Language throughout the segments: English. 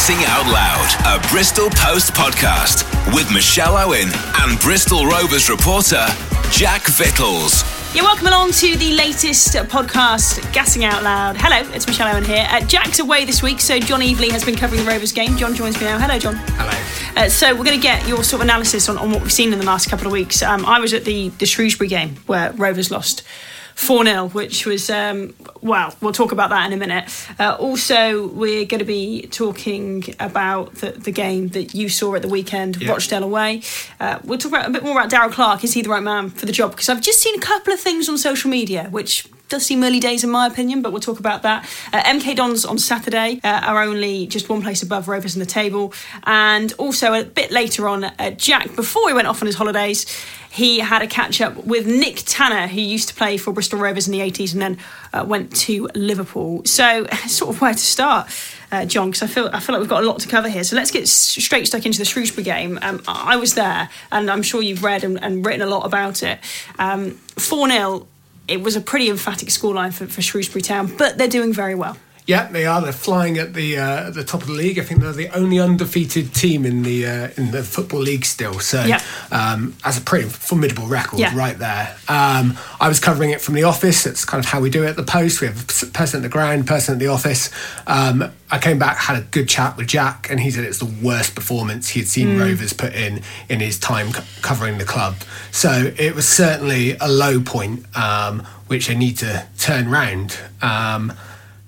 Gassing Out Loud, a Bristol Post podcast with Michelle Owen and Bristol Rovers reporter Jack Vittles. Yeah, welcome along to the latest podcast, Gassing Out Loud. Hello, it's Michelle Owen here. Uh, Jack's away this week, so John Evely has been covering the Rovers game. John joins me now. Hello, John. Hello. Uh, so we're going to get your sort of analysis on, on what we've seen in the last couple of weeks. Um, I was at the, the Shrewsbury game where Rovers lost 4 0, which was, um, well, we'll talk about that in a minute. Uh, also, we're going to be talking about the, the game that you saw at the weekend, Yeah. Rochdale away. Uh, we'll talk about a bit more about Darrell Clarke. Is he the right man for the job? Because I've just seen a couple of things on social media, which does seem early days in my opinion, but we'll talk about that. Uh, MK Dons on Saturday uh, are only just one place above Rovers in the table. And also a bit later on, uh, Jack, before he went off on his holidays, he had a catch up with Nick Tanner, who used to play for Bristol Rovers in the 80s and then uh, went to Liverpool. So, sort of where to start. Uh, John, because I feel I feel like we've got a lot to cover here. So let's get straight stuck into the Shrewsbury game. Um, I was there, and I'm sure you've read and, and written a lot about it. Um, Four 0 It was a pretty emphatic scoreline for, for Shrewsbury Town, but they're doing very well. Yeah, they are. They're flying at the uh, at the top of the league. I think they're the only undefeated team in the uh, in the football league still. So Yeah. um, that's a pretty formidable record Yeah. right there. Um, I was covering it from the office. It's kind of how we do it at the post. We have a person at the ground, person at the office. Um, I came back, had a good chat with Jack, and he said it's the worst performance he had seen Rovers put in in his time co- covering the club. So it was certainly a low point, um, which they need to turn round.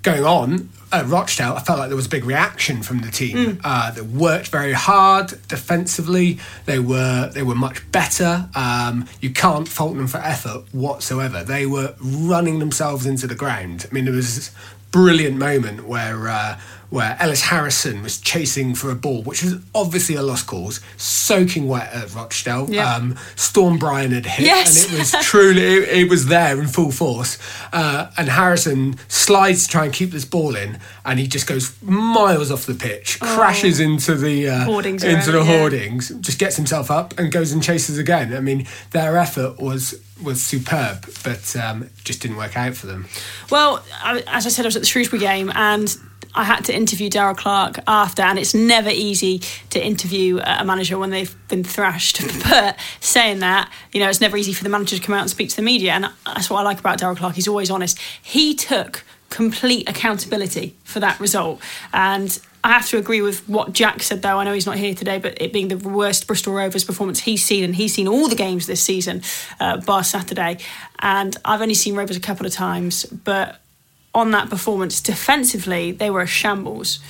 Going on at Rochdale, I felt like there was a big reaction from the team. Uh, they worked very hard defensively. They were they were much better. Um, you can't fault them for effort whatsoever. They were running themselves into the ground. I mean, there was this brilliant moment where. Uh, where Ellis Harrison was chasing for a ball, which was obviously a lost cause, soaking wet at Rochdale. Yeah. Um, Storm Brian had hit, Yes. and it was truly it, it was there in full force uh, and harrison slides to try and keep this ball in and he just goes miles off the pitch crashes into the uh, Hoardings into the it, yeah. hoardings just gets himself up and goes and chases again i mean their effort was was superb but um, just didn't work out for them Well, I, as I said, I was at the Shrewsbury game and I had to interview Darrell Clarke after, and it's never easy to interview a manager when they've been thrashed. but saying that, you know, it's never easy for the manager to come out and speak to the media, and that's what I like about Darrell Clarke. He's always honest. He took complete accountability for that result, and I have to agree with what Jack said, though. I know he's not here today, but it being the worst Bristol Rovers performance he's seen, and he's seen all the games this season, uh, bar Saturday. And I've only seen Rovers a couple of times, but on that performance, defensively, they were a shambles.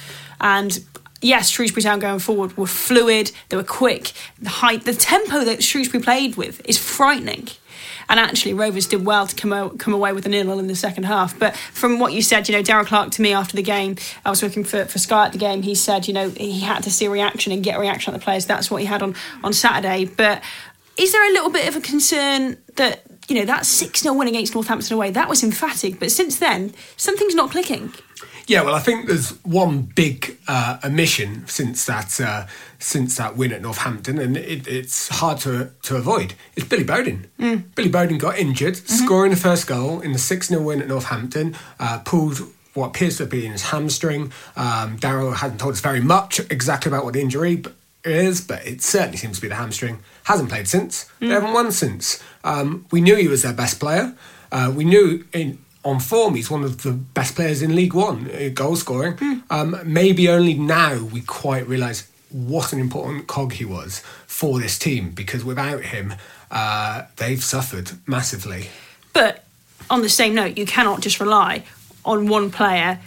And yes, Shrewsbury Town going forward were fluid, they were quick. The height, the tempo that Shrewsbury played with is frightening. And actually, Rovers did well to come, o- come away with a nil in the second half. But from what you said, you know, Darrell Clarke to me after the game, I was working for, for Sky at the game. He said, you know, he had to see a reaction and get a reaction on the players. That's what he had on, on Saturday. But is there a little bit of a concern that, you know, that 6 0 win against Northampton away, that was emphatic. But since then, something's not clicking. Yeah, well, I think there's one big uh, omission since that uh, since that win at Northampton, and it, it's hard to to avoid. It's Billy Bodin. Billy Bodin got injured, scoring the first goal in the six 0 win at Northampton, uh, pulled. What appears to be in his hamstring. Um, Darrell hasn't told us very much exactly about what the injury is, but it certainly seems to be the hamstring. Hasn't played since. They haven't won since. Um, we knew he was their best player. Uh, we knew in on form he's one of the best players in League One, uh, goal scoring. Um, maybe only now we quite realise what an important cog he was for this team because without him, uh, they've suffered massively. But on the same note, you cannot just rely on one player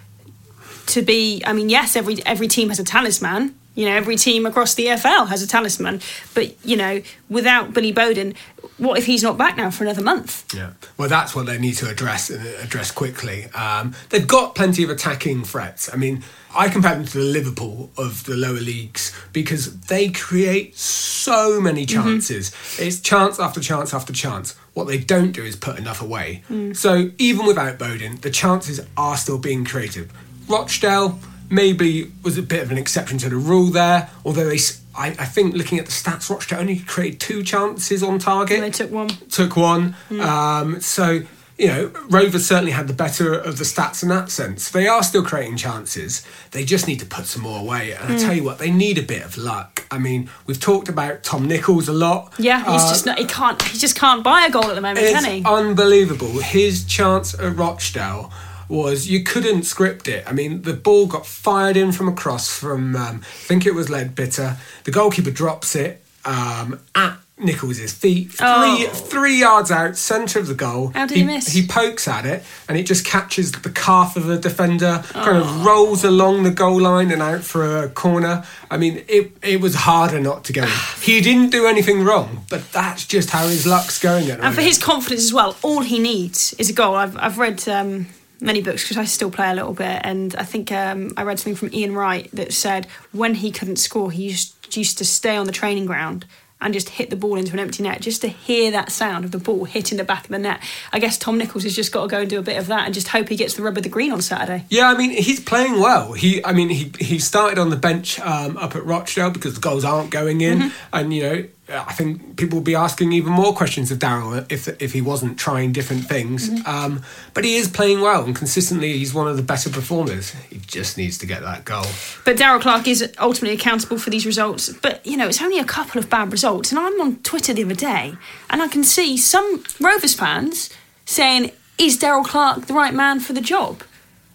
to be. I mean, yes, every every team has a talisman. You know, every team across the EFL has a talisman. But you know, without Billy Bodin, what if he's not back now for another month? Yeah. Well, that's what they need to address and address quickly. Um, they've got plenty of attacking threats. I mean, I compare them to the Liverpool of the lower leagues because they create so many mm-hmm. chances. It's chance after chance after chance. What they don't do is put enough away. Mm. So even without Bodin, the chances are still being created. Rochdale maybe was a bit of an exception to the rule there, although they. I, I think looking at the stats, Rochdale only created two chances on target And they took one. took one. Um, so you know, Rovers certainly had the better of the stats in that sense. They are still creating chances. They just need to put some more away. And I tell you what, they need a bit of luck. I mean, we've talked about Tom Nichols a lot. Yeah, he's Uh, just not, he can't he just can't buy a goal at the moment, can he? unbelievable. His chance at Rochdale was you couldn't script it. I mean, the ball got fired in from across from um, I think it was Leadbitter. The goalkeeper drops it um, at Nichols' feet, three Oh. three yards out, centre of the goal. How did he miss? He pokes at it, and it just catches the calf of the defender, kind Oh. of rolls along the goal line and out for a corner. I mean, it it was harder not to go in. He didn't do anything wrong, but that's just how his luck's going at And for his confidence as well, all he needs is a goal. I've, I've read um, many books because I still play a little bit, and I think um, I read something from Ian Wright that said when he couldn't score, he used, used to stay on the training ground and just hit the ball into an empty net, just to hear that sound of the ball hitting the back of the net. I guess Tom Nichols has just got to go and do a bit of that and just hope he gets the rub of the green on Saturday. Yeah, I mean he's playing well. He, I mean he he started on the bench um, up at Rochdale because the goals aren't going in, Mm-hmm. and you know I think people will be asking even more questions of Darrell if if he wasn't trying different things. Mm-hmm. Um, but he is playing well and consistently. He's one of the better performers. He just needs to get that goal. But Darrell Clarke is ultimately accountable for these results. But, you know, it's only a couple of bad results. And I'm on Twitter the other day and I can see some Rovers fans saying, is Darrell Clarke the right man for the job?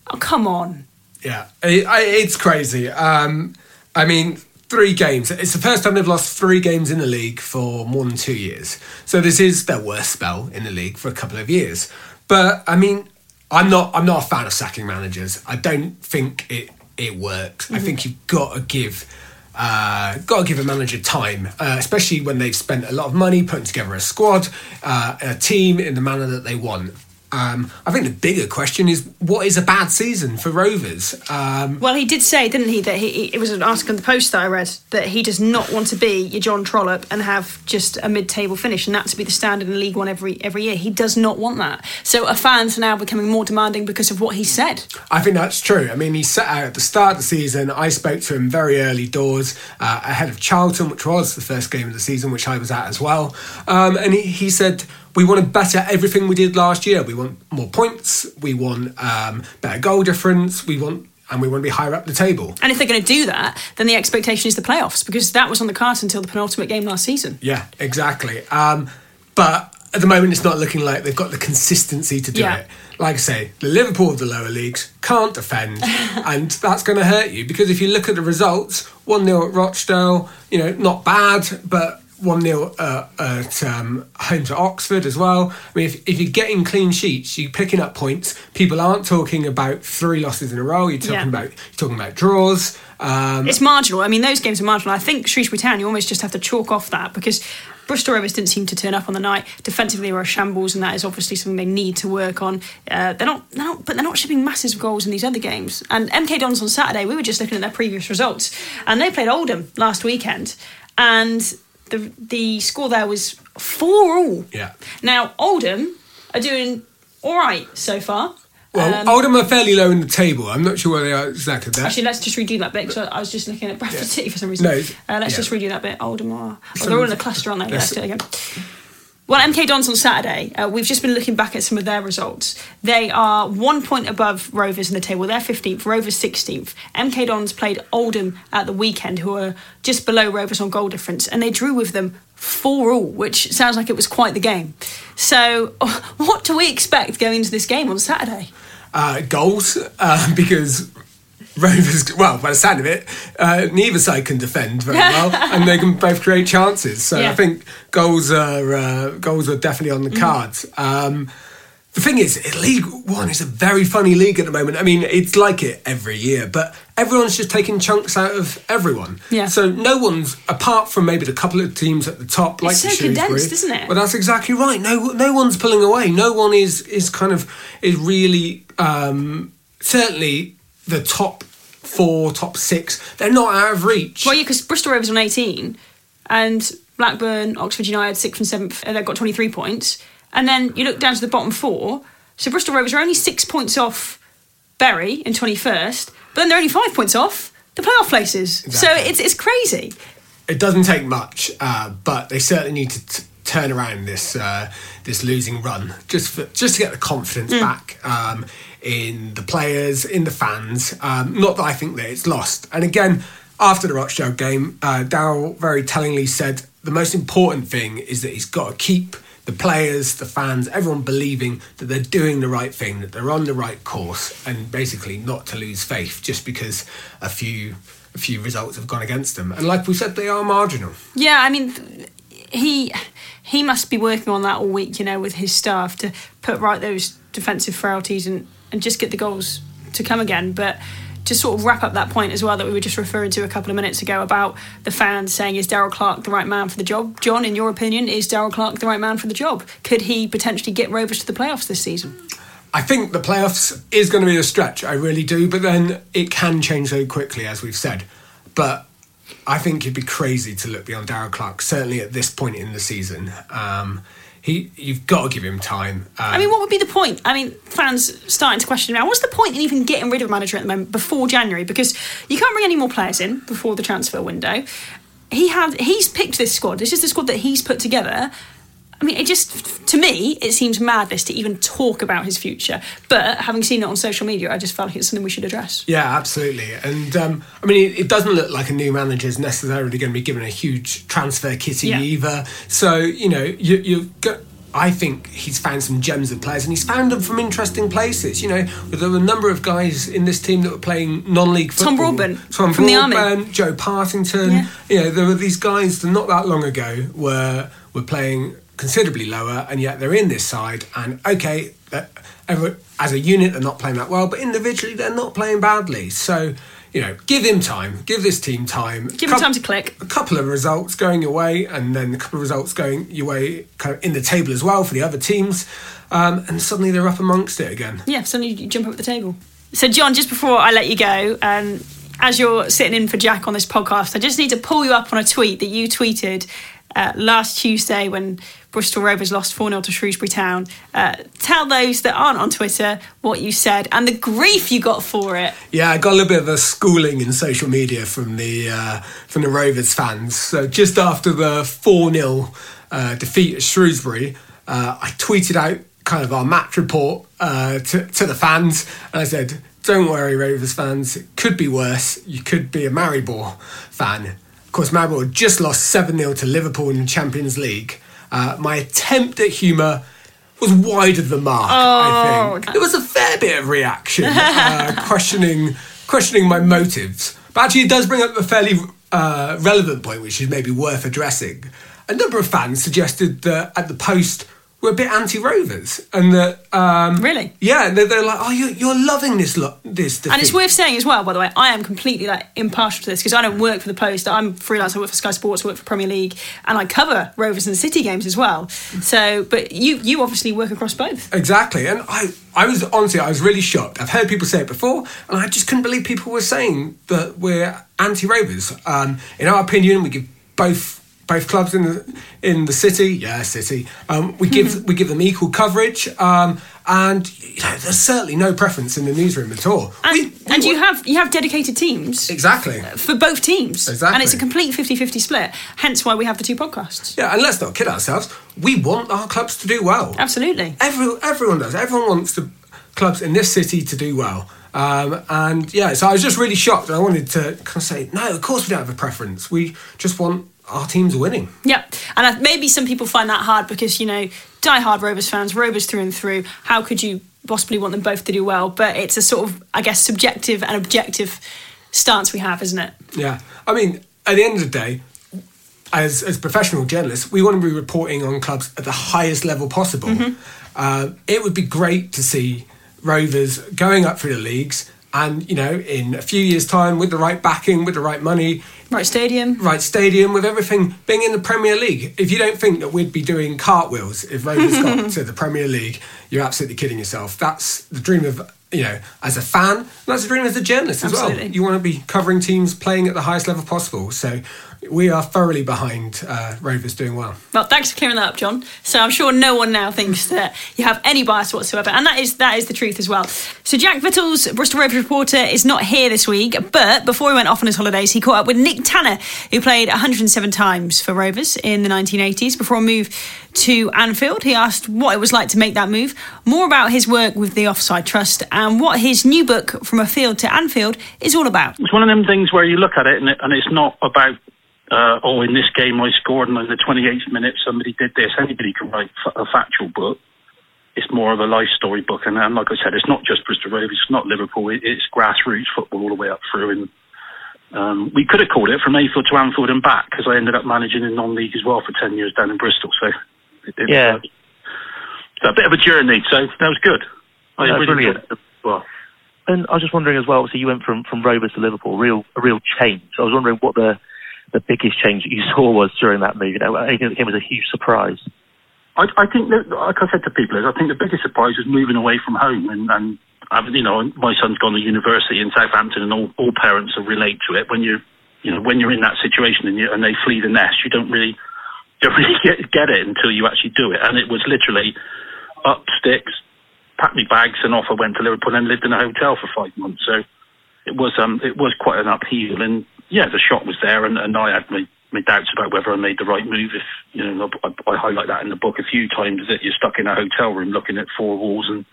Oh, come on. Yeah, I, I, it's crazy. Um, I mean, three games. It's the first time they've lost three games in the league for more than two years. So this is their worst spell in the league for a couple of years. But I mean, I'm not. I'm not a fan of sacking managers. I don't think it it works. I think you've got to give. Uh, got to give a manager time, uh, especially when they've spent a lot of money putting together a squad, uh, a team in the manner that they want. Um, I think the bigger question is what is a bad season for Rovers? Um, Well, he did say, didn't he, that he, it was an article in the Post that I read that he does not want to be your John Trollope and have just a mid-table finish, and that to be the standard in League One every every year. He does not want that. So, our fans are now becoming more demanding because of what he said. I think that's true. I mean, he set out at the start of the season. I spoke to him very early doors uh, ahead of Charlton, which was the first game of the season, which I was at as well. Um, and he, he said, We want to better everything we did last year. We want more points. We want um, better goal difference. We want. And we want to be higher up the table. And if they're going to do that, then the expectation is the playoffs because that was on the cards until the penultimate game last season. Yeah, exactly. Um, but at the moment, it's not looking like they've got the consistency to do Yeah. it. Like I say, the Liverpool of the lower leagues can't defend, and that's going to hurt you because if you look at the results, 1 0 at Rochdale, you know, not bad, but 1 0 uh, at um, home to Oxford as well. I mean, if, if you're getting clean sheets, you're picking up points. People aren't talking about three losses in a row. You're talking Yeah. about you're talking about draws. Um, It's marginal. I mean, those games are marginal. I think Shrewsbury Town, you almost just have to chalk off that because Bristol Rovers didn't seem to turn up on the night. Defensively, they were a shambles, and that is obviously something they need to work on. Uh, they're not, they're not, but they're not shipping massive goals in these other games. And MK Dons on Saturday, we were just looking at their previous results, and they played Oldham last weekend, and the the score there was four all. Yeah. Now Oldham are doing all right so far. well, Um, Oldham are fairly low in the table. I'm not sure where they are exactly. There. Actually, let's just redo that bit because I was just looking at Bradford City for some reason. No, uh, let's yeah. just redo that bit. Oldham are. Oh, they're all in a cluster, aren't they? Yeah, Let's- let's do it again. Well, MK Dons on Saturday, uh, we've just been looking back at some of their results. They are one point above Rovers in the table. They're 15th, Rovers 16th. MK Dons played Oldham at the weekend, who are just below Rovers on goal difference, and they drew with them 4 all, which sounds like it was quite the game. So, what do we expect going into this game on Saturday? uh, goals uh, because Rovers, well, by the sound of it, uh, neither side can defend very well, and they can both create chances. So Yeah. I think goals are uh, goals are definitely on the Mm-hmm. cards. Um, the thing is, League One is a very funny league at the moment. I mean, it's like it every year, but everyone's just taking chunks out of everyone. Yeah. So no one's, apart from maybe the couple of teams at the top, like so the condensed, isn't it? Well, that's exactly right. No, no one's pulling away. No one is is kind of is really um, certainly the top four, top six. They're not out of reach. Well, yeah, because Bristol Rovers on 18 and Blackburn, Oxford United, sixth and seventh, uh, they've got 23 points. And then you look down to the bottom four. So Bristol Rovers are only six points off Bury in 21st, but then they're only five points off the playoff places. So it's, it's crazy. it doesn't take much, uh, but they certainly need to. T- turn around this uh, this losing run, just for, just to get the confidence back um, in the players, in the fans. Um, not that I think that it's lost. And again, after the Rochdale game, uh, very tellingly said the most important thing is that he's got to keep the players, the fans, everyone believing that they're doing the right thing, that they're on the right course, and basically not to lose faith just because a few a few results have gone against them. And like we said, they are marginal. Yeah, I mean, he he must be working on that all week, you know, with his staff to put right those defensive frailties and and just get the goals to come again. But to sort of wrap up that point as well that we were just referring to a couple of minutes ago about the fans saying, is Darrell Clarke the right man for the job? John, in your opinion, is Darrell Clarke the right man for the job? Could he potentially get Rovers to the playoffs this season? I think the playoffs is going to be a stretch. I really do, but then it can change so quickly, as we've said. But I think it'd be crazy to look beyond Darrell Clarke. Certainly at this point in the season, um, he you've got to give him time. Um, I mean, what would be the point? I mean, fans starting to question now. What's the point in even getting rid of a manager at the moment before January? Because you can't bring any more players in before the transfer window. He had he's picked this squad. This is the squad that he's put together. I mean, it just to me it seems madness to even talk about his future. But having seen it on social media, I just felt like it's something we should address. Yeah, absolutely. And um, I mean, it, it doesn't look like a new manager is necessarily going to be given a huge transfer kitty Yeah. either. So you know, you, you've got. I think he's found some gems of players, and he's found them from interesting places. You know, there were a number of guys in this team that were playing non-league Tom football. Broadbent Tom from the Army. Broadbent, Joe Partington. Yeah. You know, there were these guys that not that long ago were were playing considerably lower, and yet they're in this side. And okay, as a unit, they're not playing that well, but individually, they're not playing badly. So, you know, give him time, give this team time, Give him time to click. A couple of results going your way, and then a couple of results going your way, kind of in the table as well for the other teams, um, and suddenly they're up amongst it again. Yeah, suddenly you jump up at the table. So, John, just before I let you go, um, as you're sitting in for Jack on this podcast, I just need to pull you up on a tweet that you tweeted uh, last Tuesday when Bristol Rovers lost 4 0 to Shrewsbury Town. Uh, tell those that aren't on Twitter what you said and the grief you got for it. Yeah, I got a little bit of a schooling in social media from the uh, from the Rovers fans. So just after the four 0 uh, defeat at Shrewsbury, uh, I tweeted out kind of our match report uh, to to the fans, and I said, "Don't worry, Rovers fans. It could be worse. You could be a Maribor fan." Of course, Maribor just lost seven 0 to Liverpool in the Champions League. Uh, my attempt at humour was wide of the mark. I think there was a fair bit of reaction, uh, questioning questioning my motives. But actually, it does bring up a fairly uh, relevant point, which is maybe worth addressing. A number of fans suggested that at the post we're a bit anti-Rovers, and that um, Really? yeah, they're, they're like, oh, you're, you're loving this lo- this defeat. And it's worth saying as well, by the way, I am completely like impartial to this because I don't work for the Post. I'm freelance. I work for Sky Sports. I work for Premier League, and I cover Rovers and City games as well. So, but you you obviously work across both. Exactly, and I, I was honestly, I was really shocked. I've heard people say it before, and I just couldn't believe people were saying that we're anti-Rovers. Um, in our opinion, we give both both clubs in the in the city, yeah, city. Um, we give we give them equal coverage, um, and you know, there's certainly no preference in the newsroom at all. And, We- we and you have you have dedicated teams exactly. for both teams, Exactly. and it's a complete 50-50 split. Hence why we have the two podcasts. Yeah, and let's not kid ourselves. We want our clubs to do well. Absolutely. Every, everyone does. Everyone wants the clubs in this city to do well. Um, and yeah, so I was just really shocked. I wanted to kind of say, no, of course we don't have a preference. We just want our teams winning. Yep. And I, maybe some people find that hard because, you know, die-hard Rovers fans, Rovers through and through, how could you possibly want them both to do well? But it's a sort of, I guess, subjective and objective stance we have, isn't it? Yeah. I mean, at the end of the day, as, as professional journalists, we want to be reporting on clubs at the highest level possible. Uh, it would be great to see Rovers going up through the leagues and, you know, in a few years' time, with the right backing, with the right money, Right stadium. right stadium, with everything being in the Premier League. If you don't think that we'd be doing cartwheels if Rovers got to the Premier League, you're absolutely kidding yourself. That's the dream of, you know, as a fan, and that's the dream as a journalist as Absolutely. well. You want to be covering teams playing at the highest level possible. So we are thoroughly behind uh, Rovers doing well. Well, thanks for clearing that up, John. So I'm sure no one now thinks that you have any bias whatsoever, and that is that is the truth as well. So Jack Vittles, Bristol Rovers reporter, is not here this week, but before he went off on his holidays, he caught up with Nick Tanner, who played 107 times for Rovers in the 1980s before a move to Anfield. He asked what it was like to make that move, more about his work with the Offside Trust, and what his new book, From a Field to Anfield, is all about. It's one of them things where you look at it and, it, and it's not about uh, oh, in this game I scored, and in the 28th minute somebody did this. Anybody can write a factual book. It's more of a life story book, and, and like I said, it's not just Bristol Rovers, it's not Liverpool, it, it's grassroots football all the way up through. And um, we could have called it from Mayfield to Anfield and back because I ended up managing in non-league as well for 10 years down in Bristol. So it, it yeah, was, uh, a bit of a journey. So that was good. I really brilliant. Well. And I was just wondering as well. So you went from, from Rovers to Liverpool, real a real change. So I was wondering what the the biggest change that you saw was during that move? You know, anything that came as a huge surprise? I, I think, like I said to people, is I think the biggest surprise was moving away from home. And, and you know, my son's gone to university in Southampton, and all, all parents will relate to it. When you're, you know, when you're in that situation and, you, and they flee the nest, you don't really, don't really get, get it until you actually do it. And it was literally up sticks, packed my bags, and off I went to Liverpool and lived in a hotel for five months. So it was um it was quite an upheaval and yeah, the shot was there, and, and I had my, my doubts about whether I made the right move. If you know, I, I highlight that in the book a few times that you're stuck in a hotel room looking at four walls and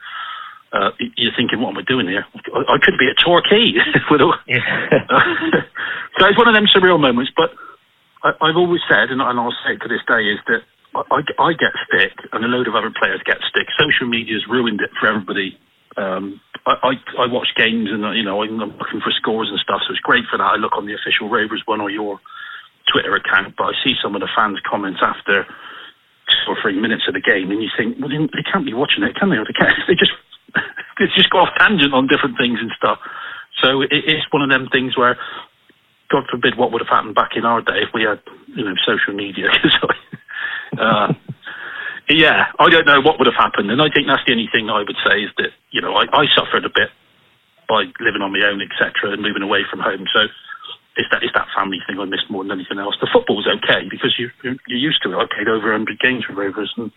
uh, you're thinking, what am I doing here? I, I could be at Torquay. yeah. so it's one of them surreal moments. But I, have always said, and, and I'll say it to this day, is that I, I, get stick, and a load of other players get stick. Social media's ruined it for everybody. Um, I, I, I watch games and you know I'm looking for scores and stuff, so it's great for that. I look on the official Rovers one or your Twitter account, but I see some of the fans' comments after two or three minutes of the game, and you think, well, they, they can't be watching it, can they? Or they can't. They just they just go off tangent on different things and stuff. So it, it's one of them things where, God forbid, what would have happened back in our day if we had you know social media. uh, yeah, I don't know what would have happened, and I think that's the only thing I would say is that you know I, I suffered a bit by living on my own, etc., and moving away from home. So it's that it's that family thing I missed more than anything else. The football was okay because you you're used to it. I played over 100 games for Rovers, and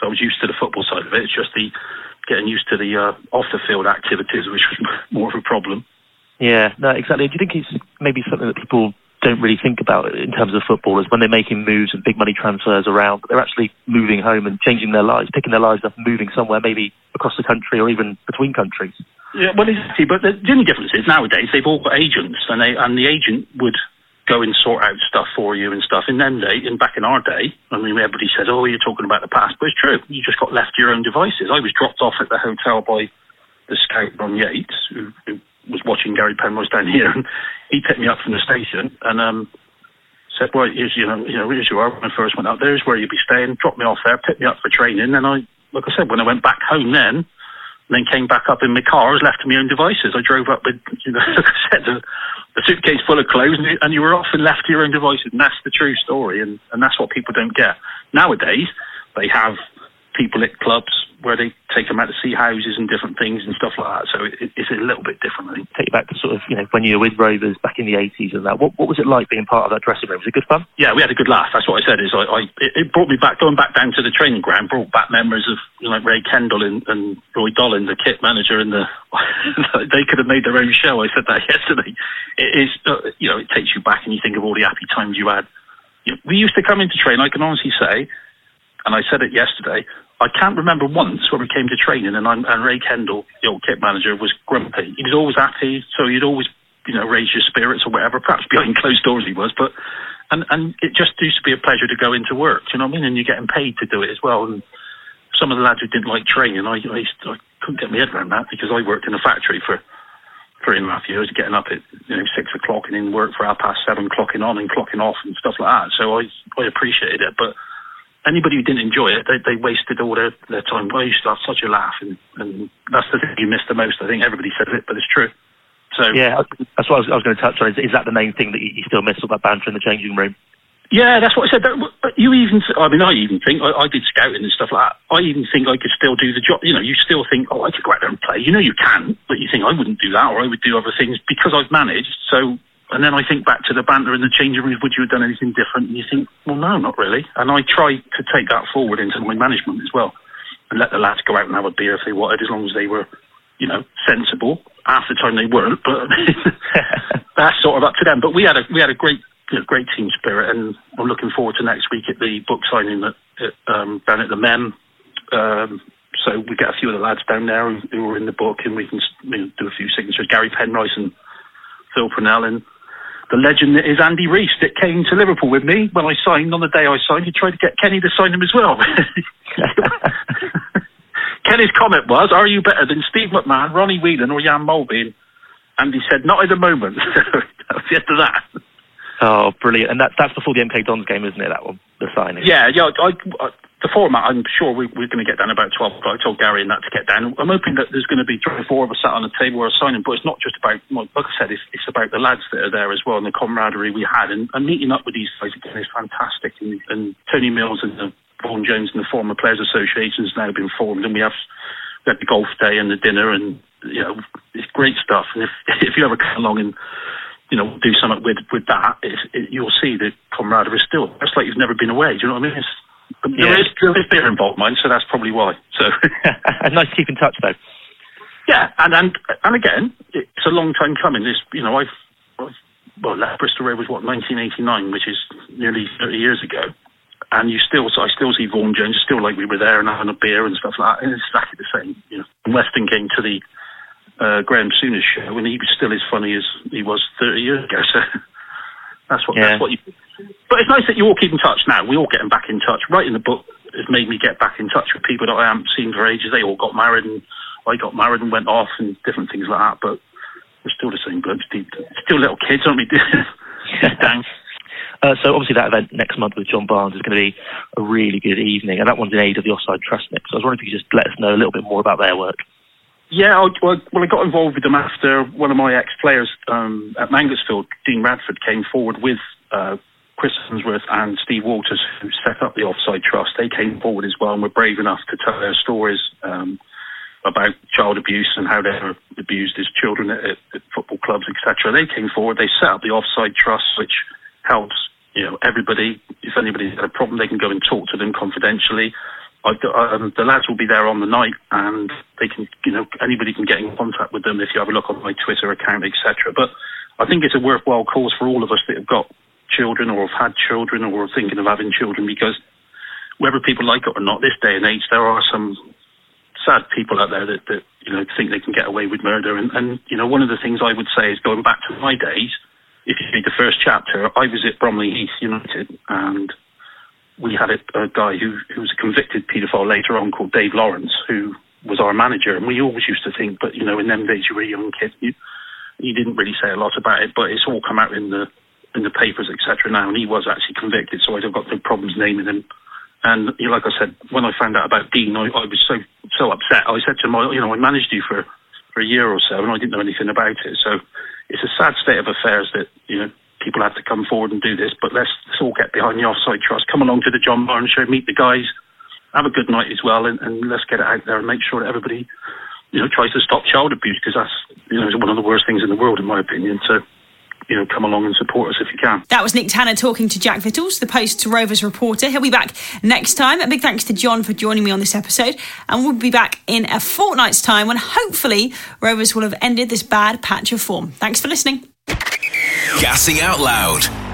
so I was used to the football side of it. It's just the getting used to the uh, off the field activities, which was more of a problem. Yeah, no, exactly. Do you think it's maybe something that people don't really think about in terms of footballers when they're making moves and big money transfers around. They're actually moving home and changing their lives, picking their lives up, moving somewhere maybe across the country or even between countries. Yeah, well, exactly. But the, the only difference is nowadays they've all got agents, and they and the agent would go and sort out stuff for you and stuff. In them day, in back in our day, I mean, everybody said, "Oh, you're talking about the past," but it's true. You just got left to your own devices. I was dropped off at the hotel by the scout Ron Yeats, who, who was watching Gary Penrice down here, and he picked me up from the station and um, said, "Well, here's you know, you know, here's you are." When I first went up, there's where you'll be staying. Dropped me off there, picked me up for training. and I, like I said, when I went back home, then then came back up in my car. I was left to my own devices. I drove up with, you know, like I said, a, a suitcase full of clothes, and you, and you were off and left to your own devices. And that's the true story, and and that's what people don't get nowadays. They have people at clubs where they take them out to see houses and different things and stuff like that. So it, it's a little bit different. I think. Take you back to sort of you know when you were with Rovers back in the eighties and that. What what was it like being part of that dressing room? Was it good fun? Yeah, we had a good laugh. That's what I said. Is I, I it, brought me back going back down to the training ground. Brought back memories of you know, like Ray Kendall and, and Roy Dolan, the kit manager, and the they could have made their own show. I said that yesterday. It is uh, you know it takes you back and you think of all the happy times you had. We used to come into train. I can honestly say, and I said it yesterday I can't remember once when we came to training and, I'm, and Ray Kendall, the old kit manager, was grumpy. He was always happy, so he'd always, you know, raise your spirits or whatever. Perhaps behind closed doors he was, but and and it just used to be a pleasure to go into work. Do you know what I mean? And you're getting paid to do it as well. And some of the lads who didn't like training, I I, I couldn't get my head around that because I worked in a factory for three and a half years, getting up at you know six o'clock and in work for half past seven, clocking on and clocking off and stuff like that. So I I appreciated it, but anybody who didn't enjoy it, they, they wasted all their, their time. I used to have such a laugh, and, and that's the thing you miss the most. I think everybody says it, but it's true. So yeah, that's what I was, I was going to touch on. Is, is, that the main thing that you still miss, all that banter in the changing room? Yeah, that's what I said. But you even, I mean, I even think I, I, did scouting and stuff like that. I even think I could still do the job. You know, you still think, oh, I could go out there and play. You know, you can, but you think I wouldn't do that, or I would do other things because I've managed. So And then I think back to the banter in the changing rooms. Would you have done anything different? And you think, well, no, not really. And I try to take that forward into my management as well, and let the lads go out and have a beer if they wanted, as long as they were, you know, sensible. Half the time they weren't, but that's sort of up to them. But we had a we had a great you know, great team spirit, and I'm looking forward to next week at the book signing that um, down at the Mem. Um, so we get a few of the lads down there who, who are in the book, and we can you know, do a few signatures. Gary Penrice and Phil Purnell, and the legend that is Andy Reece that came to Liverpool with me when I signed. On the day I signed, he tried to get Kenny to sign him as well. Kenny's comment was, "Are you better than Steve McMahon, Ronnie Whelan, or Jan Molby?" And he said, "Not at the moment." that was the end of that. Oh, brilliant! And that's that's before the MK Dons game, isn't it? That one, the signing. Yeah, yeah. I, I, the format, I'm sure we, are going to get down about 12 o'clock. I told Gary and that to get down. I'm hoping that there's going to be three or four of us sat on the table or signing, but it's not just about, like I said, it's, it's about the lads that are there as well and the camaraderie we had. And, and meeting up with these guys again is fantastic. And, and Tony Mills and the Vaughan Jones and the former Players Association has now been formed, and we have we had the golf day and the dinner, and you know, it's great stuff. And if if you ever come along and you know do something with with that, it, you'll see the camaraderie is still. It's like you've never been away. Do you know what I mean? It's, yeah. There is, there is beer involved, mine, so that's probably why. So nice to keep in touch, though. Yeah, and and and again, it's a long time coming. This, you know, I've, I've well left Bristol Rovers what 1989, which is nearly 30 years ago, and you still, so I still see Vaughan Jones, still like we were there and having a beer and stuff like that, and it's exactly the same. You know, and Weston came to the uh, Graham Souness show, and he was still as funny as he was 30 years ago. So that's what yeah. that's what you. But it's nice that you all keep in touch now. We all getting back in touch. Writing the book has made me get back in touch with people that I haven't seen for ages. They all got married, and I got married and went off, and different things like that. But we're still the same blokes. Still little kids, aren't we? Down. Uh, so obviously that event next month with John Barnes is going to be a really good evening, and that one's in aid of the Offside Trust Mix. So I was wondering if you could just let us know a little bit more about their work. Yeah, I, well, I got involved with them after one of my ex-players um, at Mangotsfield, Dean Radford, came forward with uh, Chris Unsworth and Steve Walters, who set up the Offside Trust. They came forward as well and were brave enough to tell their stories um, about child abuse and how they were abused as children at, at football clubs, etc. They came forward. They set up the Offside Trust, which helps you know everybody. If anybody's got a problem, they can go and talk to them confidentially. Um, the lads will be there on the night, and they can, you know, anybody can get in contact with them if you have a look on my Twitter account, etc. But I think it's a worthwhile cause for all of us that have got children or have had children or are thinking of having children, because whether people like it or not, this day and age, there are some sad people out there that, that you know think they can get away with murder. And, and you know, one of the things I would say is going back to my days. If you read the first chapter, I was at Bromley Heath United, and we had a, a guy who, who was a convicted paedophile later on called Dave Lawrence, who was our manager. And we always used to think, but you know, in them days you were a young kid, you, you didn't really say a lot about it, but it's all come out in the in the papers, etc. Now, and he was actually convicted, so I've got no problems naming him. And you know, like I said, when I found out about Dean, I, I was so so upset. I said to him, you know, I managed you for for a year or so, and I didn't know anything about it. So it's a sad state of affairs that you know people have to come forward and do this. But let's, let's all get behind the offside trust. Come along to the John Barnes show, meet the guys, have a good night as well, and, and let's get it out there and make sure that everybody, you know, tries to stop child abuse because that's you know one of the worst things in the world, in my opinion. So you know, come along and support us if you can. That was Nick Tanner talking to Jack Vittles, the Post Rovers reporter. He'll be back next time. A big thanks to John for joining me on this episode. And we'll be back in a fortnight's time when hopefully Rovers will have ended this bad patch of form. Thanks for listening. Gassing Out Loud